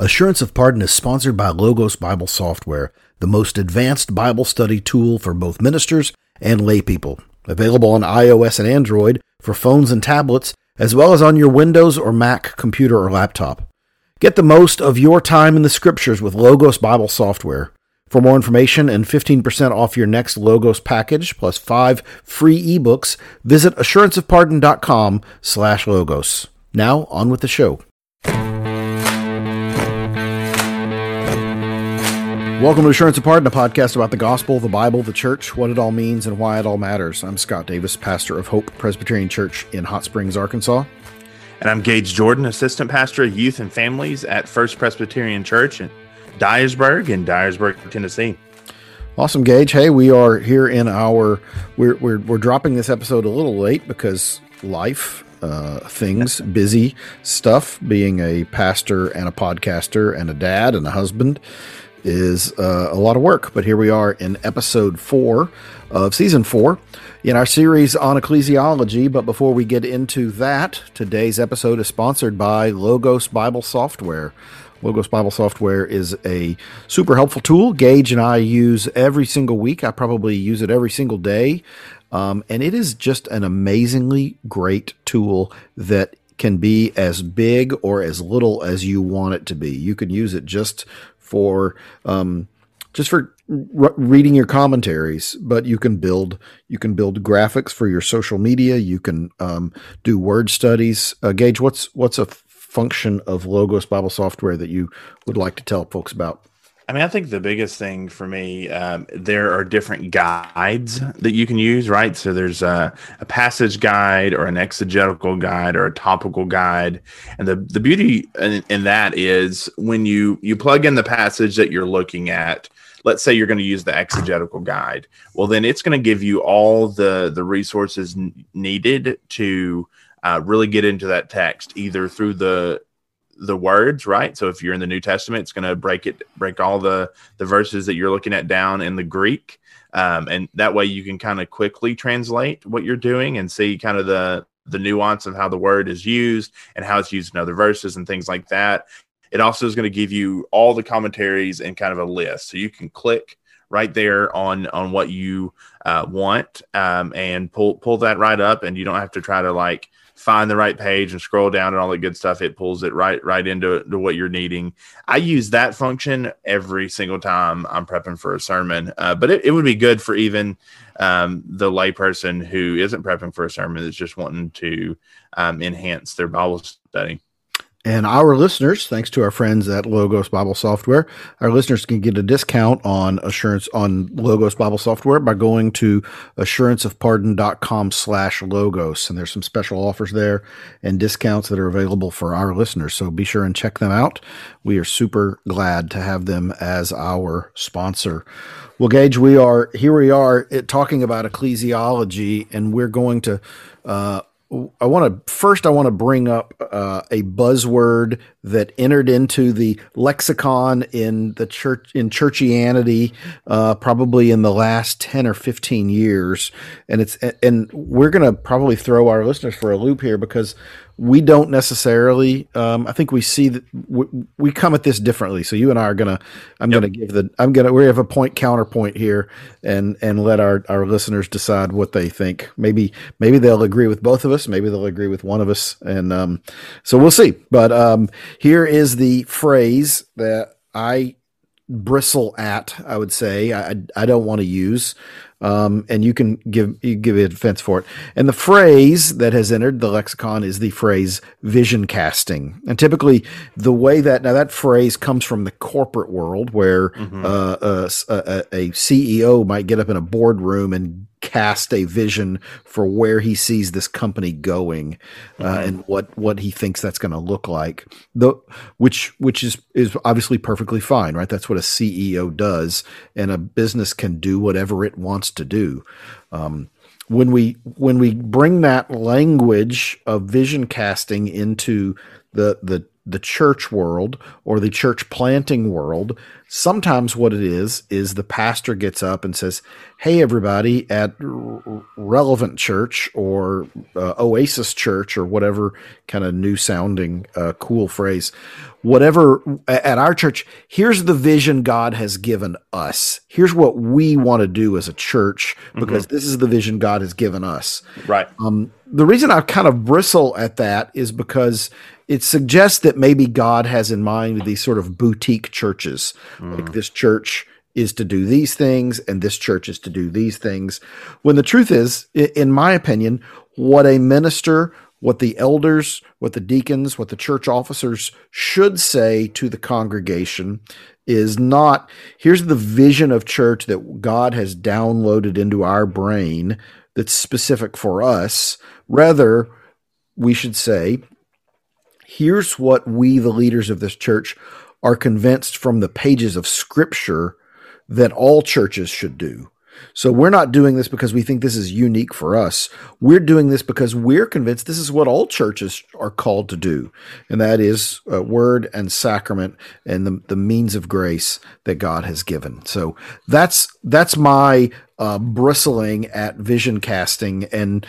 Assurance of Pardon is sponsored by Logos Bible Software, the most advanced Bible study tool for both ministers and laypeople. Available on iOS and Android for phones and tablets, as well as on your Windows or Mac computer or laptop. Get the most of your time in the scriptures with Logos Bible Software. For more information and 15% off your next Logos package, plus five free ebooks, visit assuranceofpardon.com slash logos. Now, on with the show. Welcome to Assurance of Pardon, a podcast about the gospel, the Bible, the church, what it all means, and why it all matters. I'm Scott Davis, pastor of Hope Presbyterian Church in Hot Springs, Arkansas. And I'm Gage Jordan, assistant pastor of youth and families at First Presbyterian Church in Dyersburg in Dyersburg, Tennessee. Awesome, Gage. Hey, we are here in our we're we're, we're dropping this episode a little late because life uh, things, busy stuff, being a pastor and a podcaster and a dad and a husband is uh, a lot of work. But here we are in episode four of season four in our series on ecclesiology. But before we get into that, today's episode is sponsored by Logos Bible Software. Logos Bible Software is a super helpful tool. Gage and I use every single week. I probably use it every single day. Um, and it is just an amazingly great tool that can be as big or as little as you want it to be. You can use it just for um, just for re- reading your commentaries, but you can build you can build graphics for your social media. You can um, do word studies. Uh, Gage, what's what's a function of Logos Bible software that you would like to tell folks about? I mean, I think the biggest thing for me, um, there are different guides that you can use, right? So there's a, a, passage guide or an exegetical guide or a topical guide, and the the beauty in, in that is when you you plug in the passage that you're looking at. Let's say you're going to use the exegetical guide. Well, then it's going to give you all the the resources n- needed to uh, really get into that text, either through the the words, right? So if you're in the New Testament, it's going to break it, break all the the verses that you're looking at down in the Greek, um, and that way you can kind of quickly translate what you're doing and see kind of the the nuance of how the word is used and how it's used in other verses and things like that. It also is going to give you all the commentaries and kind of a list, so you can click right there on on what you uh, want um, and pull pull that right up, and you don't have to try to like find the right page and scroll down and all that good stuff. It pulls it right right into to what you're needing. I use that function every single time I'm prepping for a sermon, uh, but it, it, would be good for even um, the layperson who isn't prepping for a sermon that's just wanting to um, enhance their Bible study. And our listeners, thanks to our friends at Logos Bible Software, our listeners can get a discount on assurance on Logos Bible Software by going to assuranceofpardon.com slash logos. And there's some special offers there and discounts that are available for our listeners. So be sure and check them out. We are super glad to have them as our sponsor. Well, Gage, we are here. We are talking about ecclesiology, and we're going to uh, I want to first. I want to bring up uh, a buzzword that entered into the lexicon in the church in churchianity, uh, probably in the last ten or fifteen years, and it's and we're going to probably throw our listeners for a loop here because we don't necessarily. Um, I think we see that we, we, come at this differently. So you and I are gonna. I'm yep. gonna give the. I'm gonna. We have a point counterpoint here, and and let our our listeners decide what they think. Maybe maybe they'll agree with both of us. Maybe they'll agree with one of us, and um, so we'll see. But um, here is the phrase that I bristle at. I would say I I don't want to use um, and you can give you give a defense for it. And the phrase that has entered the lexicon is the phrase vision casting. And typically, the way that now that phrase comes from the corporate world, where mm-hmm. uh, a, a, a CEO might get up in a boardroom and cast a vision for where he sees this company going uh, mm-hmm. and what what he thinks that's going to look like. The which which is is obviously perfectly fine right? That's what a CEO does and a business can do whatever it wants to do. Um, when we when we bring that language of vision casting into the the the church world or the church planting world Sometimes what it is is the pastor gets up and says, "Hey, everybody at Relevant Church or uh, Oasis Church or whatever kind of new sounding uh, cool phrase, whatever at our church. Here's the vision God has given us. Here's what we want to do as a church because mm-hmm. this is the vision God has given us. Right. Um, the reason I kind of bristle at that is because it suggests that maybe God has in mind these sort of boutique churches, mm. like this church is to do these things and this church is to do these things. When the truth is, in my opinion, what a minister, what the elders, what the deacons, what the church officers should say to the congregation is not here's the vision of church that God has downloaded into our brain that's specific for us. Rather, we should say, here's what we, the leaders of this church, are convinced from the pages of scripture that all churches should do. So we're not doing this because we think this is unique for us. We're doing this because we're convinced this is what all churches are called to do, and that is uh, word and sacrament and the, the means of grace that God has given. So that's that's my uh, bristling at vision casting. And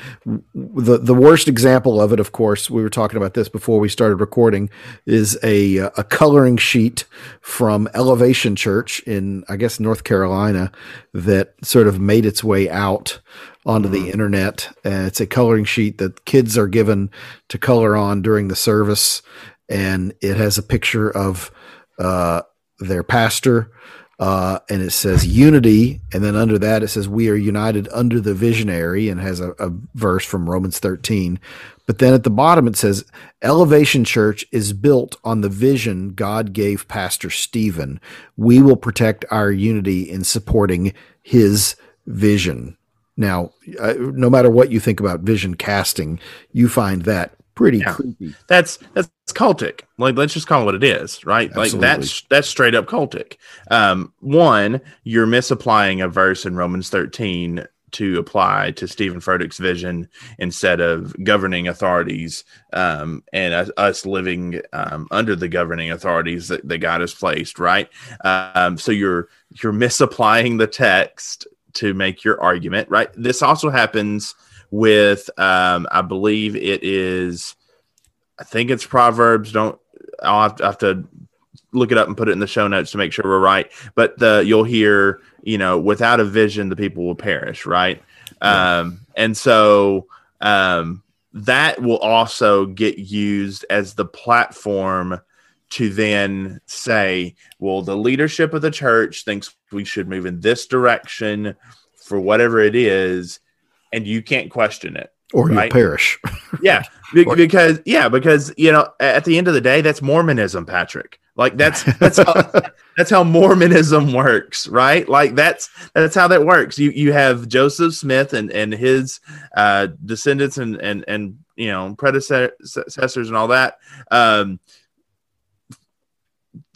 the the worst example of it, of course, we were talking about this before we started recording, is a a coloring sheet from Elevation Church in I guess North Carolina that sort of made its way out onto the mm-hmm. internet. And it's a coloring sheet that kids are given to color on during the service, and it has a picture of uh, their pastor uh, and it says unity, and then under that it says we are united under the visionary, and has a, a verse from Romans 13. But then at the bottom it says Elevation Church is built on the vision God gave Pastor Stephen. We will protect our unity in supporting his vision. Now, uh, no matter what you think about vision casting, you find that pretty yeah. creepy. That's that's cultic. Like let's just call it what it is, right? Absolutely. Like that's that's straight up cultic. Um, one, you're misapplying a verse in Romans 13 to apply to Stephen Furtick's vision instead of governing authorities um, and us, us living um, under the governing authorities that, that God has placed, right? Um, so you're you're misapplying the text to make your argument, right? This also happens with um, I believe it is I think it's Proverbs. Don't I'll have to, have to, look it up and put it in the show notes to make sure we're right. But the you'll hear you know without a vision the people will perish, right? Yeah. Um, and so um, that will also get used as the platform to then say, well, the leadership of the church thinks we should move in this direction for whatever it is and you can't question it or right? you perish. yeah, because yeah, because you know, at the end of the day, that's Mormonism, Patrick. Like that's that's how, that's how Mormonism works, right? Like that's that's how that works. You you have Joseph Smith and and his uh, descendants and and and you know predecessors and all that, um,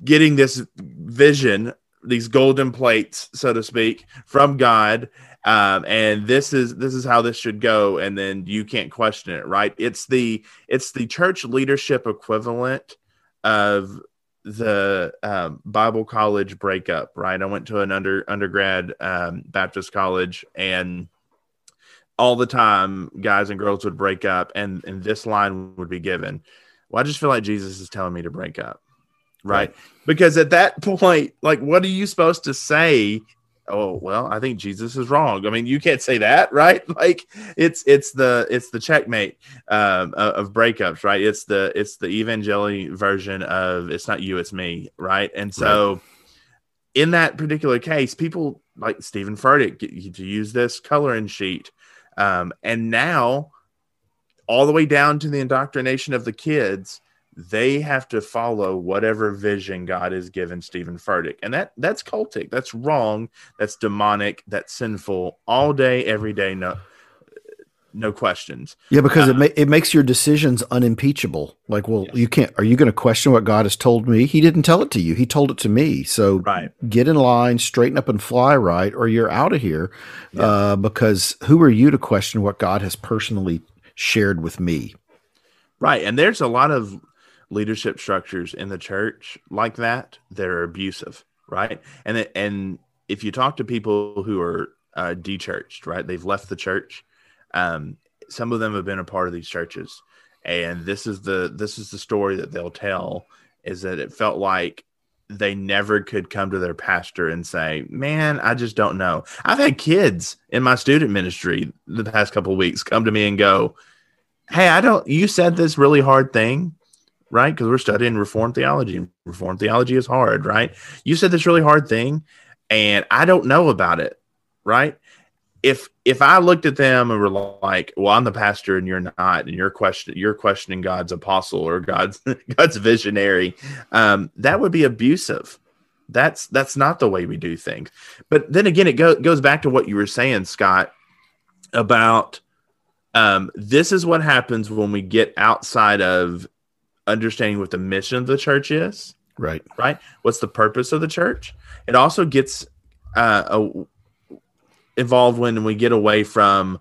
getting this vision, these golden plates, so to speak, from God um, and this is this is how this should go and then you can't question it right it's the it's the church leadership equivalent of the um, bible college breakup right i went to an under undergrad um, baptist college and all the time guys and girls would break up and and this line would be given well i just feel like jesus is telling me to break up right? right? Because at that point, like, what are you supposed to say oh well i think jesus is wrong. I mean you can't say that right? Like it's it's the it's the checkmate um, of breakups right? It's the it's the evangelical version of it's not you it's me right? And so right. in that particular case people like stephen furtick to use this coloring sheet um, and now all the way down to the indoctrination of the kids they have to follow whatever vision God has given Stephen Furtick. And that that's cultic. That's wrong. That's demonic. That's sinful all day, every day. No, no questions. Yeah, because uh, it ma- it makes your decisions unimpeachable. Like, well, yes. you can't. Are you going to question what God has told me? He didn't tell it to you. He told it to me. So right. get in line, straighten up, and fly right, or you're out of here. Yeah. Uh, because who are you to question what God has personally shared with me? Right, and there's a lot of leadership structures in the church like that that are abusive right? And it, and if you talk to people who are uh, de-churched, right, they've left the church. Um, some of them have been a part of these churches, and this is the this is the story that they'll tell is that it felt like they never could come to their pastor and say, "Man, I just don't know." I've had kids in my student ministry the past couple weeks come to me and go, "Hey, I don't. You said this really hard thing, right? Because we're studying Reformed theology. And reformed theology is hard, right? You said this really hard thing, and I don't know about it, right? If if I looked at them and were like, "Well, I'm the pastor and you're not, and you're question you're questioning God's apostle or God's God's visionary," um, that would be abusive. That's that's not the way we do things. But then again, it go, goes back to what you were saying, Scott, about um, this is what happens when we get outside of understanding what the mission of the church is. Right. Right. What's the purpose of the church? It also gets uh, a, involved when we get away from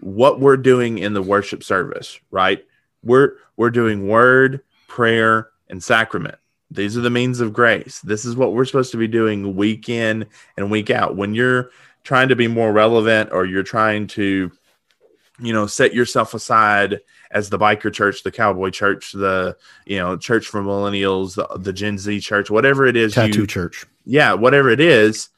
what we're doing in the worship service, right? We're we're doing word, prayer, and sacrament. These are the means of grace. This is what we're supposed to be doing week in and week out. When you're trying to be more relevant or you're trying to you know set yourself aside as the biker church the cowboy church the you know church for millennials the, the gen z church whatever it is Tattoo you, church. yeah whatever it is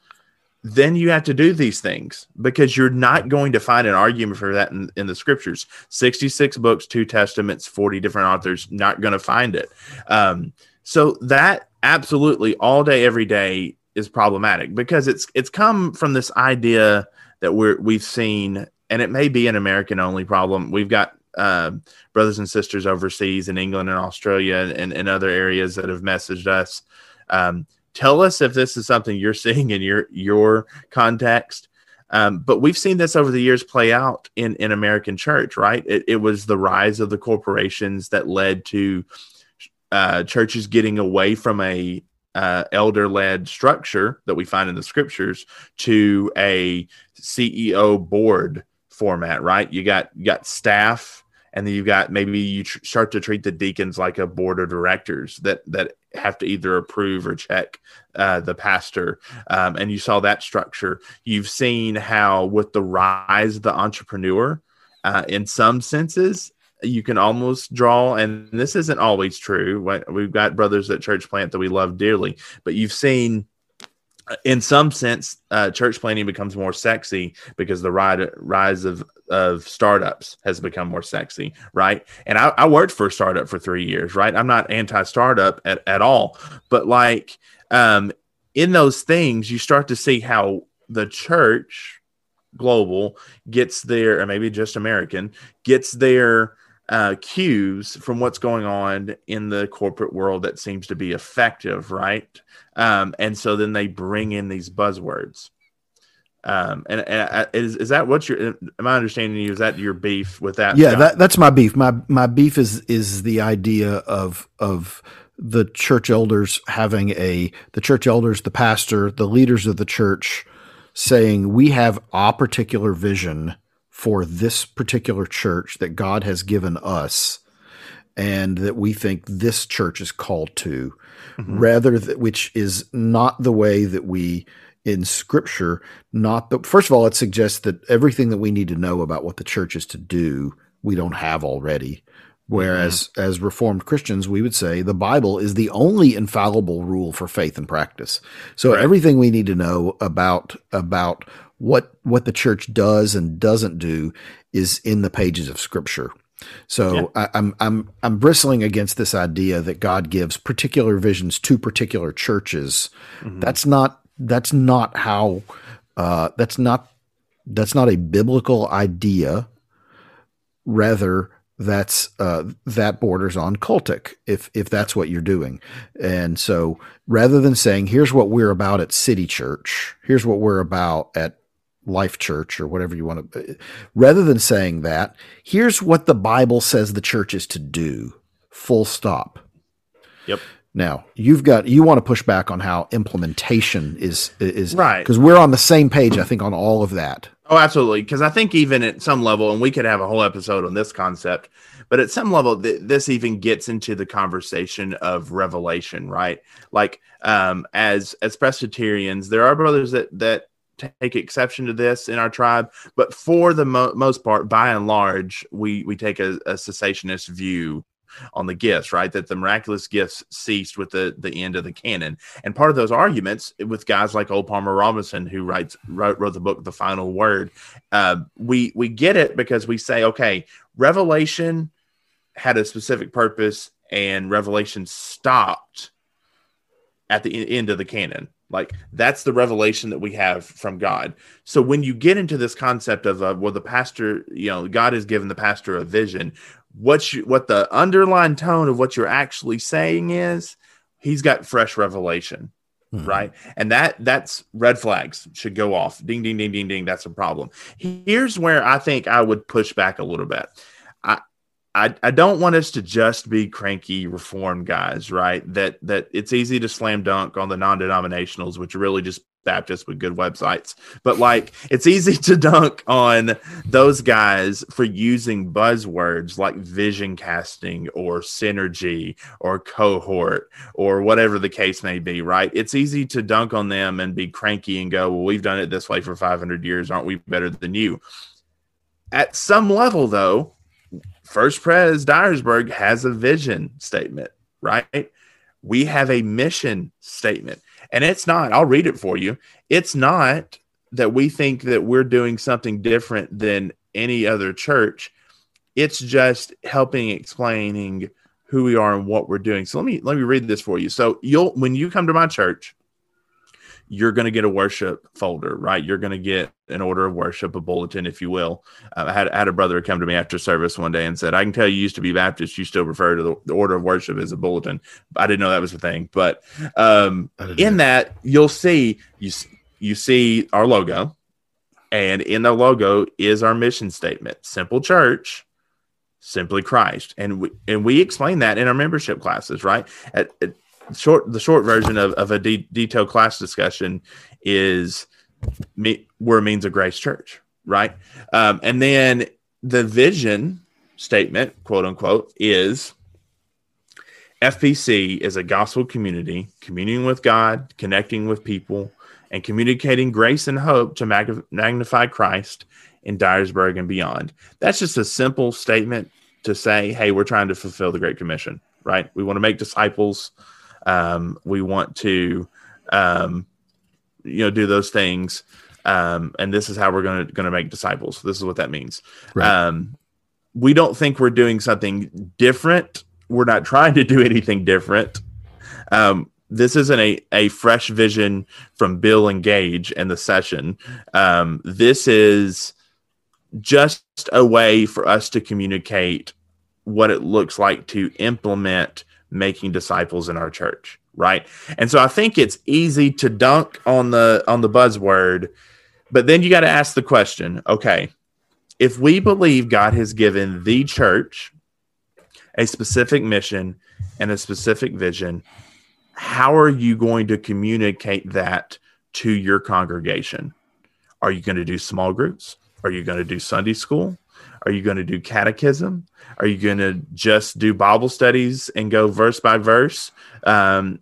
then you have to do these things because you're not going to find an argument for that in, in the scriptures. 66 books two testaments 40 different authors not going to find it. Um, so that absolutely all day every day is problematic because it's it's come from this idea that we're we've seen and it may be an american only problem. We've got uh, brothers and sisters overseas in england and australia and, and other areas that have messaged us. Um, tell us if this is something you're seeing in your your context. Um, but we've seen this over the years play out in in american church right? It, it was the rise of the corporations that led to uh, churches getting away from a uh, elder led structure that we find in the scriptures to a ceo board format right you got you got staff and then you've got maybe you tr- start to treat the deacons like a board of directors that that have to either approve or check uh, the pastor. Um, and you saw that structure. You've seen how, with the rise of the entrepreneur, uh, in some senses, you can almost draw, and this isn't always true. We've got brothers at Church Plant that we love dearly, but you've seen in some sense, uh, church planting becomes more sexy because the rise, of, of startups has become more sexy, right? And I, I worked for a startup for three years, right? I'm not anti startup at, at all, but like um, in those things, you start to see how the church global gets their, or maybe just American, gets their uh, cues from what's going on in the corporate world that seems to be effective, right? Um, and so then they bring in these buzzwords. Um, and, and is, is that what your, am I understanding you? Is that your beef with that? Yeah, that, that's my beef. My, my beef is, is the idea of, of the church elders having a, the church elders, the pastor, the leaders of the church saying, we have a particular vision for this particular church that God has given us and that we think this church is called to mm-hmm. rather th- which is not the way that we in scripture not the first of all it suggests that everything that we need to know about what the church is to do we don't have already whereas mm-hmm. as reformed christians we would say the bible is the only infallible rule for faith and practice so right. everything we need to know about about what what the church does and doesn't do is in the pages of scripture so yeah. I, I'm I'm I'm bristling against this idea that God gives particular visions to particular churches. Mm-hmm. That's not that's not how uh, that's not that's not a biblical idea. Rather, that's uh, that borders on cultic if if that's what you're doing. And so, rather than saying, "Here's what we're about at City Church," here's what we're about at Life Church or whatever you want to, rather than saying that, here's what the Bible says the church is to do. Full stop. Yep. Now you've got you want to push back on how implementation is is right because we're on the same page. I think on all of that. Oh, absolutely. Because I think even at some level, and we could have a whole episode on this concept, but at some level, th- this even gets into the conversation of revelation, right? Like, um, as as Presbyterians, there are brothers that that take exception to this in our tribe, but for the mo- most part, by and large, we we take a, a cessationist view on the gifts, right? That the miraculous gifts ceased with the the end of the canon. And part of those arguments with guys like old Palmer Robertson, who writes wrote, wrote the book The Final Word, uh, we we get it because we say, okay, Revelation had a specific purpose, and Revelation stopped at the end of the canon. Like that's the revelation that we have from God. So when you get into this concept of uh, well, the pastor, you know, God has given the pastor a vision what you what the underlying tone of what you're actually saying is he's got fresh revelation mm-hmm. right and that that's red flags should go off ding ding ding ding ding that's a problem here's where i think i would push back a little bit i I, don't want us to just be cranky reform guys, right? That that it's easy to slam dunk on the non-denominationals, which are really just Baptists with good websites. But like it's easy to dunk on those guys for using buzzwords like vision casting or synergy or cohort or whatever the case may be, right? It's easy to dunk on them and be cranky and go, well, we've done it this way for 500 years. Aren't we better than you? At some level, though, First Pres Dyersburg has a vision statement, right? We have a mission statement and it's not, I'll read it for you. It's not that we think that we're doing something different than any other church. It's just helping explaining who we are and what we're doing. So let me let me read this for you. So you'll when you come to my church, you're going to get a worship folder, right? You're going to get an order of worship, a bulletin, if you will. Uh, I, had, I had a brother come to me after service one day and said, I can tell you used to be Baptist. You still refer to the, the order of worship as a bulletin. I didn't know that was a thing. But um, in that, you'll see, you, you see our logo. And in the logo is our mission statement simple church, simply Christ. And we, and we explain that in our membership classes, right? At, at, short the short version of, of a de- detailed class discussion is me, we're means of grace church right? Um, and then the vision statement quote unquote is fpc is a gospel community communing with god connecting with people and communicating grace and hope to mag- magnify christ in dyersburg and beyond. That's just a simple statement to say hey we're trying to fulfill the great commission right? We want to make disciples um, we want to, um, you know, do those things. Um, and this is how we're going to going to make disciples. This is what that means. Right. Um, we don't think we're doing something different. We're not trying to do anything different. Um, this isn't a, a fresh vision from Bill and Gage and the session. Um, this is just a way for us to communicate what it looks like to implement making disciples in our church right? And so i think it's easy to dunk on the on the buzzword but then you got to ask the question okay if we believe god has given the church a specific mission and a specific vision how are you going to communicate that to your congregation? Are you going to do small groups? Are you going to do sunday school are you going to do catechism? Are you going to just do Bible studies and go verse by verse? Um,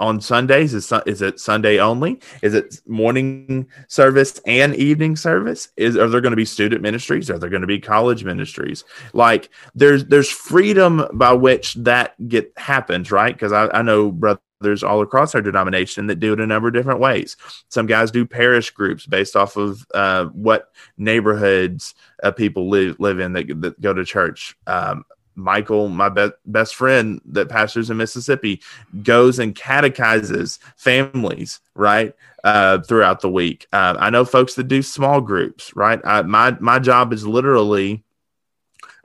on Sundays? Is, is it Sunday only? Is it morning service and evening service? Is are there going to be student ministries? Are there going to be college ministries? Like there's there's freedom by which that get happens, right? Because I, I know brother there's all across our denomination that do it a number of different ways. Some guys do parish groups based off of uh, what neighborhoods uh, people live live in that, that go to church. Um, Michael, my be- best friend that pastors in Mississippi, goes and catechizes families right uh, throughout the week. Uh, I know folks that do small groups. Right, I, my my job is literally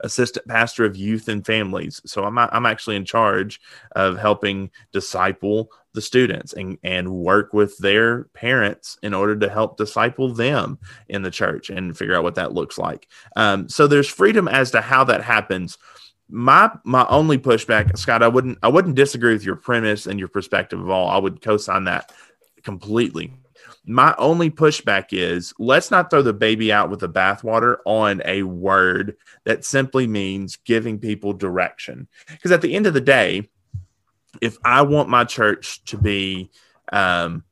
assistant pastor of youth and families. So I'm I'm actually in charge of helping disciple the students and and work with their parents in order to help disciple them in the church and figure out what that looks like. Um, so there's freedom as to how that happens. My my only pushback, Scott, I wouldn't I wouldn't disagree with your premise and your perspective of all. I would co-sign that completely. My only pushback is let's not throw the baby out with the bathwater on a word that simply means giving people direction. Because at the end of the day, if I want my church to be um,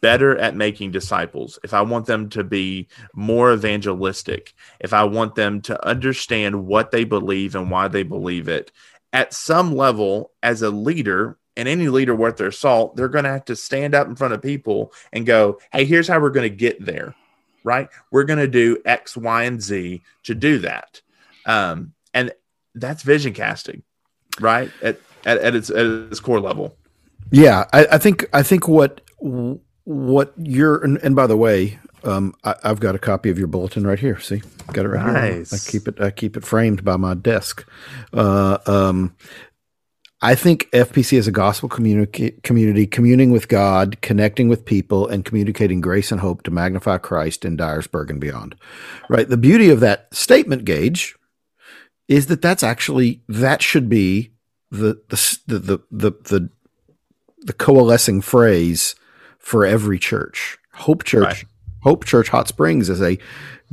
better at making disciples, if I want them to be more evangelistic, if I want them to understand what they believe and why they believe it, at some level, as a leader, and any leader worth their salt, they're going to have to stand up in front of people and go, hey, here's how we're going to get there, right? We're going to do X, Y, and Z to do that. Um, and that's vision casting, right? At, at, at, its, at its core level. Yeah. I, I think, I think what, what you're, and, and by the way, um, I, have got a copy of your bulletin right here. See, got it right nice. here. I keep it. I keep it framed by my desk. Uh, um, I think FPC is a gospel community, community, communing with God, connecting with people, and communicating grace and hope to magnify Christ in Dyersburg and beyond. Right. The beauty of that statement, Gage, is that that's actually that should be the the the the the, the, the coalescing phrase for every church. Hope Church. Right. Hope Church Hot Springs is a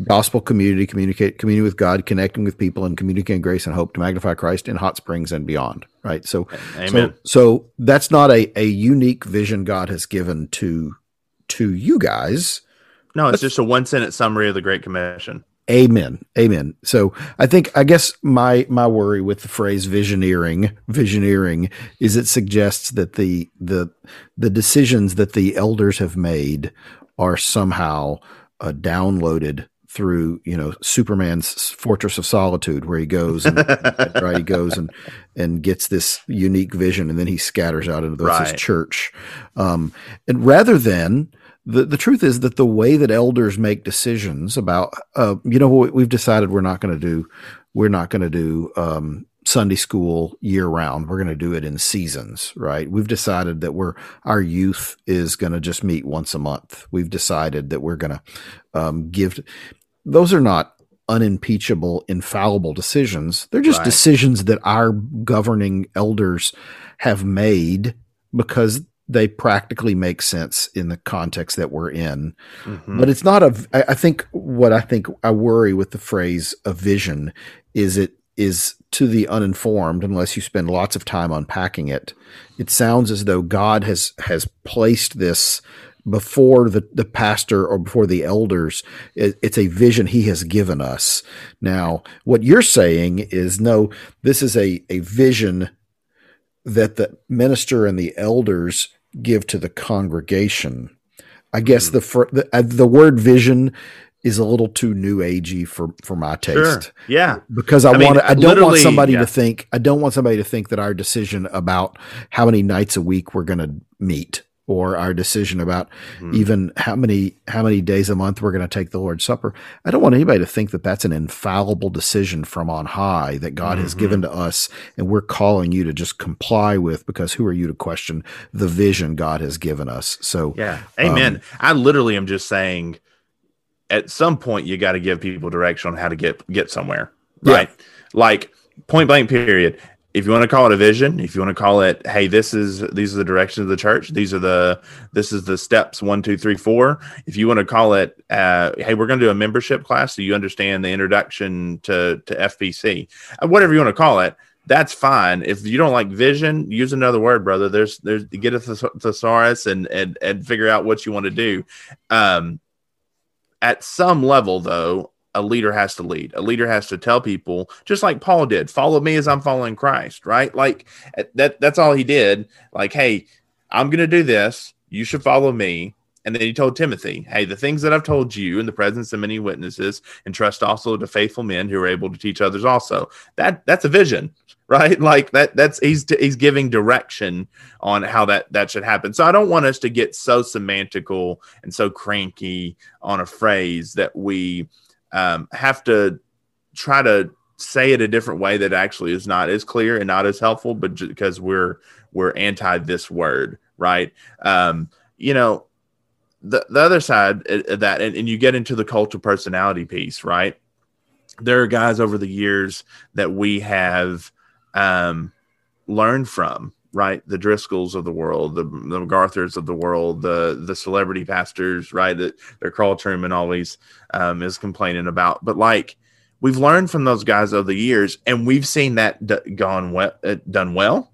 gospel community, communicate, communing with God, connecting with people, and communicating grace and hope to magnify Christ in Hot Springs and beyond. Right. So, Amen. so, so that's not a, a unique vision God has given to to you guys. No, it's just a one sentence summary of the Great Commission. Amen. Amen. So I think I guess my my worry with the phrase visioneering, visioneering is it suggests that the the the decisions that the elders have made are somehow uh, downloaded through you know Superman's Fortress of Solitude, where he goes and right he goes and and gets this unique vision, and then he scatters out into the right. his church. Um, and rather than the the truth is that the way that elders make decisions about uh, you know we've decided we're not going to do we're not going to do um, Sunday school year round. We're going to do it in seasons, right? We've decided that we're our youth is going to just meet once a month. We've decided that we're going to um, give. Those are not unimpeachable, infallible decisions. They're just right. decisions that our governing elders have made because they practically make sense in the context that we're in. Mm-hmm. But it's not a. I think what I think I worry with the phrase a vision is it is to the uninformed unless you spend lots of time unpacking it it sounds as though god has has placed this before the, the pastor or before the elders it, it's a vision he has given us now what you're saying is no this is a, a vision that the minister and the elders give to the congregation i guess mm-hmm. the, the the word vision is a little too new agey for for my taste. Sure. Yeah, because I, I want I don't want somebody yeah. to think I don't want somebody to think that our decision about how many nights a week we're going to meet or our decision about mm-hmm. even how many how many days a month we're going to take the Lord's Supper. I don't want anybody to think that that's an infallible decision from on high that God mm-hmm. has given to us and we're calling you to just comply with because who are you to question the vision God has given us? So Yeah. Amen. Um, I literally am just saying at some point you got to give people direction on how to get get somewhere, right? Yeah. Like point blank period. If you want to call it a vision, if you want to call it, hey, this is these are the directions of the church. These are the this is the steps one, two, three, four. If you want to call it, uh, hey, we're going to do a membership class so you understand the introduction to to FPC, uh, whatever you want to call it that's fine. If you don't like vision, use another word, brother. There's there's get a thesaurus and and and figure out what you want to do. Um, at some level, though, a leader has to lead. A leader has to tell people, just like Paul did, follow me as I'm following Christ, right? Like eh, that that's all he did. Like, hey, I'm gonna do this, you should follow me. And then he told Timothy, Hey, the things that I've told you in the presence of many witnesses, entrust also to faithful men who are able to teach others also. That that's a vision, right? Like that that's he's he's giving direction on how that that should happen. So I don't want us to get so semantical and so cranky on a phrase that we um, have to try to say it a different way that actually is not as clear and not as helpful, but because we're we're anti this word, right? Um, you know, the the other side of that, and, and you get into the cult of personality piece, right? There are guys over the years that we have um, learned from right? The Driscolls of the world, the, the MacArthurs of the world, the the celebrity pastors, right? That their Carl Trueman always um, is complaining about. But like we've learned from those guys over the years, and we've seen that d- gone well, uh, done well,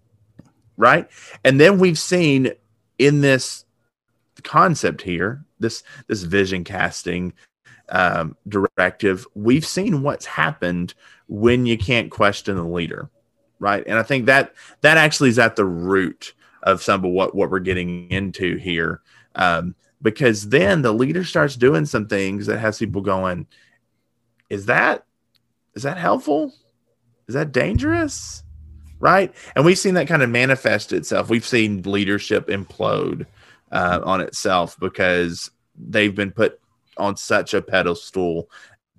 right? And then we've seen in this concept here, this this vision casting um, directive, we've seen what's happened when you can't question the leader right? And I think that that actually is at the root of some of what what we're getting into here, um, because then the leader starts doing some things that has people going, "Is that is that helpful? Is that dangerous?" Right? And we've seen that kind of manifest itself. We've seen leadership implode uh, on itself because they've been put on such a pedestal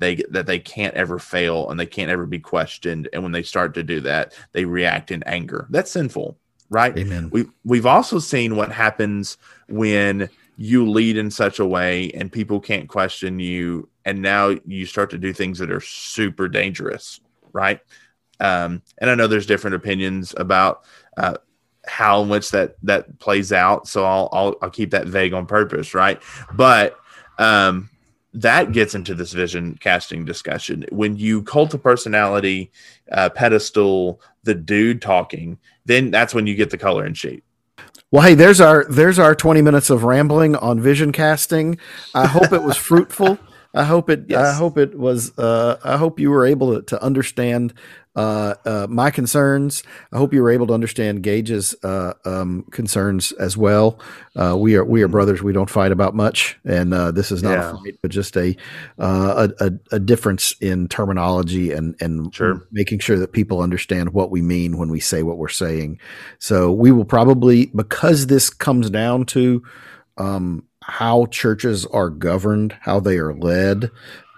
they that they can't ever fail and they can't ever be questioned. And when they start to do that they react in anger. That's sinful right? Amen. We we've also seen what happens when you lead in such a way and people can't question you and now you start to do things that are super dangerous right? Um, and i know there's different opinions about uh, how much that that plays out. So I'll, I'll i'll keep that vague on purpose right? But um that gets into this vision casting discussion. When you cult a personality, uh, pedestal, the dude talking, then that's when you get the color and shape Well, hey, there's our there's our 20 minutes of rambling on vision casting. I hope it was fruitful. I hope it. Yes. I hope it was. Uh, I hope you were able to, to understand uh, uh, my concerns. I hope you were able to understand Gage's uh, um, concerns as well. Uh, we are we are mm-hmm. brothers. We don't fight about much, and uh, this is not yeah. a fight, but just a, uh, a, a a difference in terminology and and sure. making sure that people understand what we mean when we say what we're saying. So we will probably because this comes down to. Um, how churches are governed, how they are led,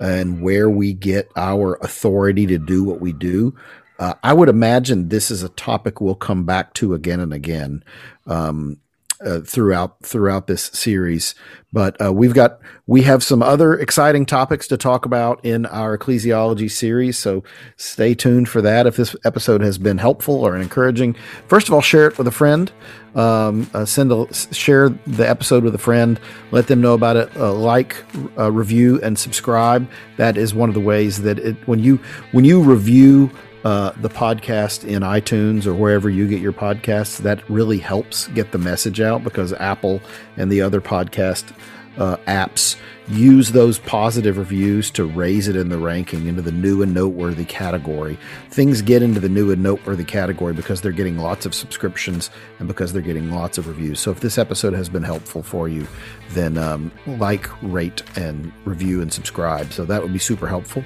and where we get our authority to do what we do. Uh, I would imagine this is a topic we'll come back to again and again. Um, uh, throughout throughout this series. But uh, we've got we have some other exciting topics to talk about in our ecclesiology series. So stay tuned for that. If this episode has been helpful or encouraging, first of all, share it with a friend. Um, uh, send a share the episode with a friend. Let them know about it. Uh, like, uh, review, and subscribe. That is one of the ways that it when you when you review uh, the podcast in iTunes or wherever you get your podcasts. That really helps get the message out because Apple and the other podcast uh, apps use those positive reviews to raise it in the ranking into the new and noteworthy category. Things get into the new and noteworthy category because they're getting lots of subscriptions and because they're getting lots of reviews. So if this episode has been helpful for you, then um, like, rate, and review and subscribe. So that would be super helpful.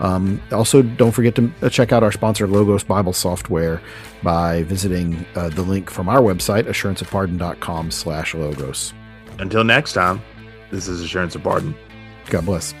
Um, also, don't forget to uh, check out our sponsor, Logos Bible Software, by visiting uh, the link from our website, assuranceofpardon.com slash logos. Until next time, this is Assurance of Pardon. God bless.